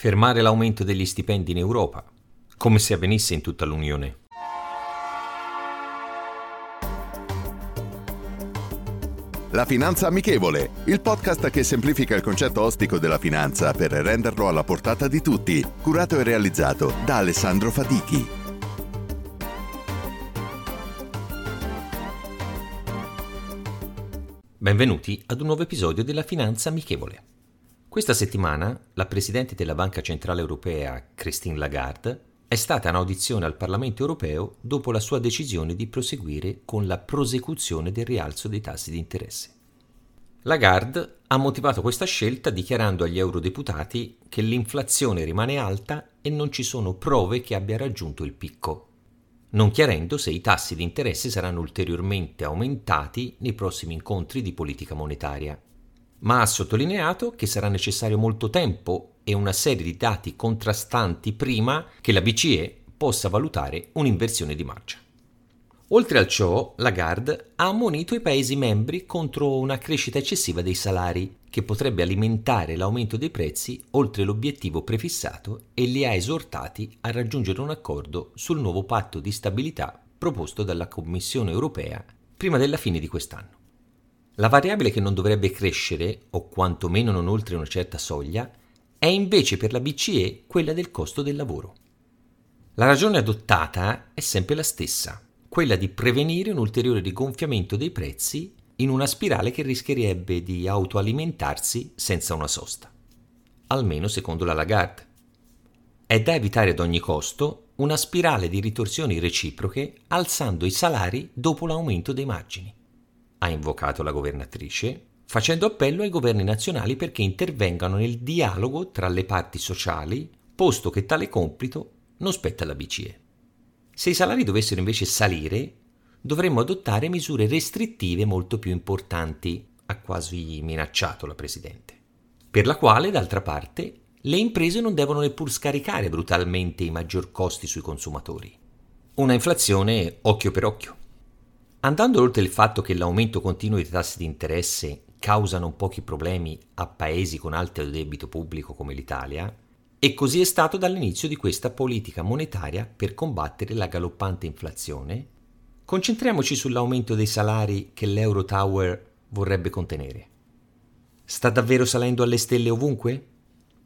Fermare l'aumento degli stipendi in Europa, come se avvenisse in tutta l'Unione. La Finanza Amichevole, il podcast che semplifica il concetto ostico della finanza per renderlo alla portata di tutti, curato e realizzato da Alessandro Fatichi. Benvenuti ad un nuovo episodio della Finanza Amichevole. Questa settimana la Presidente della Banca Centrale Europea, Christine Lagarde, è stata in audizione al Parlamento europeo dopo la sua decisione di proseguire con la prosecuzione del rialzo dei tassi di interesse. Lagarde ha motivato questa scelta dichiarando agli eurodeputati che l'inflazione rimane alta e non ci sono prove che abbia raggiunto il picco, non chiarendo se i tassi di interesse saranno ulteriormente aumentati nei prossimi incontri di politica monetaria ma ha sottolineato che sarà necessario molto tempo e una serie di dati contrastanti prima che la BCE possa valutare un'inversione di marcia. Oltre a ciò, Lagarde ha ammonito i Paesi membri contro una crescita eccessiva dei salari, che potrebbe alimentare l'aumento dei prezzi oltre l'obiettivo prefissato e li ha esortati a raggiungere un accordo sul nuovo patto di stabilità proposto dalla Commissione europea prima della fine di quest'anno. La variabile che non dovrebbe crescere, o quantomeno non oltre una certa soglia, è invece per la BCE quella del costo del lavoro. La ragione adottata è sempre la stessa, quella di prevenire un ulteriore rigonfiamento dei prezzi in una spirale che rischierebbe di autoalimentarsi senza una sosta. Almeno secondo la Lagarde. È da evitare ad ogni costo una spirale di ritorsioni reciproche alzando i salari dopo l'aumento dei margini ha invocato la governatrice, facendo appello ai governi nazionali perché intervengano nel dialogo tra le parti sociali, posto che tale compito non spetta alla BCE. Se i salari dovessero invece salire, dovremmo adottare misure restrittive molto più importanti, ha quasi minacciato la Presidente, per la quale, d'altra parte, le imprese non devono neppur scaricare brutalmente i maggior costi sui consumatori. Una inflazione occhio per occhio. Andando oltre il fatto che l'aumento continuo dei tassi di interesse causa non pochi problemi a paesi con alto debito pubblico come l'Italia, e così è stato dall'inizio di questa politica monetaria per combattere la galoppante inflazione, concentriamoci sull'aumento dei salari che l'Euro Tower vorrebbe contenere. Sta davvero salendo alle stelle ovunque?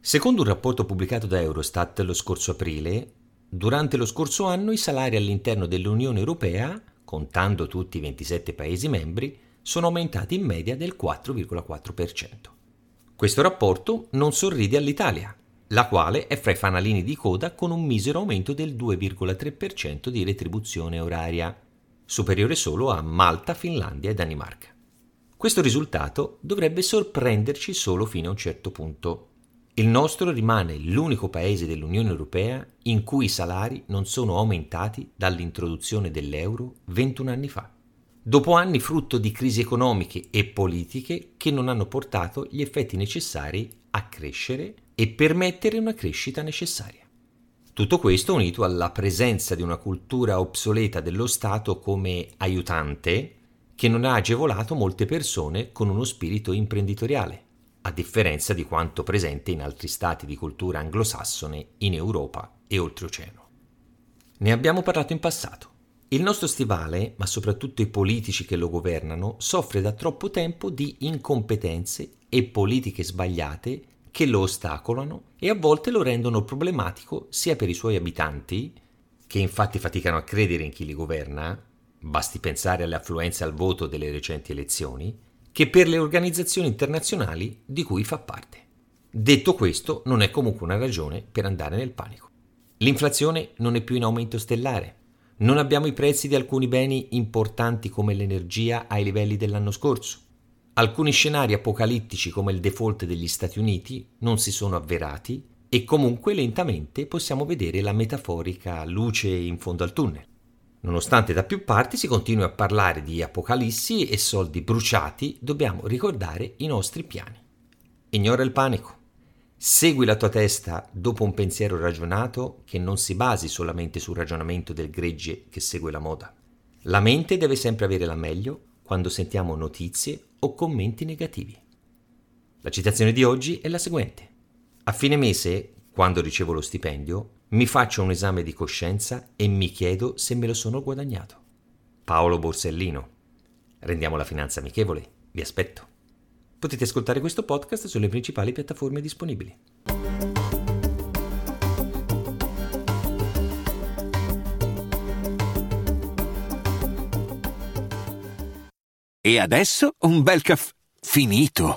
Secondo un rapporto pubblicato da Eurostat lo scorso aprile, durante lo scorso anno i salari all'interno dell'Unione Europea contando tutti i 27 Paesi membri, sono aumentati in media del 4,4%. Questo rapporto non sorride all'Italia, la quale è fra i fanalini di coda con un misero aumento del 2,3% di retribuzione oraria, superiore solo a Malta, Finlandia e Danimarca. Questo risultato dovrebbe sorprenderci solo fino a un certo punto. Il nostro rimane l'unico paese dell'Unione Europea in cui i salari non sono aumentati dall'introduzione dell'euro 21 anni fa, dopo anni frutto di crisi economiche e politiche che non hanno portato gli effetti necessari a crescere e permettere una crescita necessaria. Tutto questo unito alla presenza di una cultura obsoleta dello Stato come aiutante che non ha agevolato molte persone con uno spirito imprenditoriale a differenza di quanto presente in altri stati di cultura anglosassone in Europa e oltreoceano. Ne abbiamo parlato in passato. Il nostro stivale, ma soprattutto i politici che lo governano, soffre da troppo tempo di incompetenze e politiche sbagliate che lo ostacolano e a volte lo rendono problematico sia per i suoi abitanti, che infatti faticano a credere in chi li governa, basti pensare alle affluenze al voto delle recenti elezioni, che per le organizzazioni internazionali di cui fa parte. Detto questo, non è comunque una ragione per andare nel panico. L'inflazione non è più in aumento stellare. Non abbiamo i prezzi di alcuni beni importanti come l'energia ai livelli dell'anno scorso. Alcuni scenari apocalittici come il default degli Stati Uniti non si sono avverati e comunque lentamente possiamo vedere la metaforica luce in fondo al tunnel. Nonostante da più parti si continui a parlare di apocalissi e soldi bruciati, dobbiamo ricordare i nostri piani. Ignora il panico. Segui la tua testa dopo un pensiero ragionato che non si basi solamente sul ragionamento del gregge che segue la moda. La mente deve sempre avere la meglio quando sentiamo notizie o commenti negativi. La citazione di oggi è la seguente. A fine mese, quando ricevo lo stipendio, mi faccio un esame di coscienza e mi chiedo se me lo sono guadagnato. Paolo Borsellino. Rendiamo la finanza amichevole. Vi aspetto. Potete ascoltare questo podcast sulle principali piattaforme disponibili. E adesso un bel caffè finito.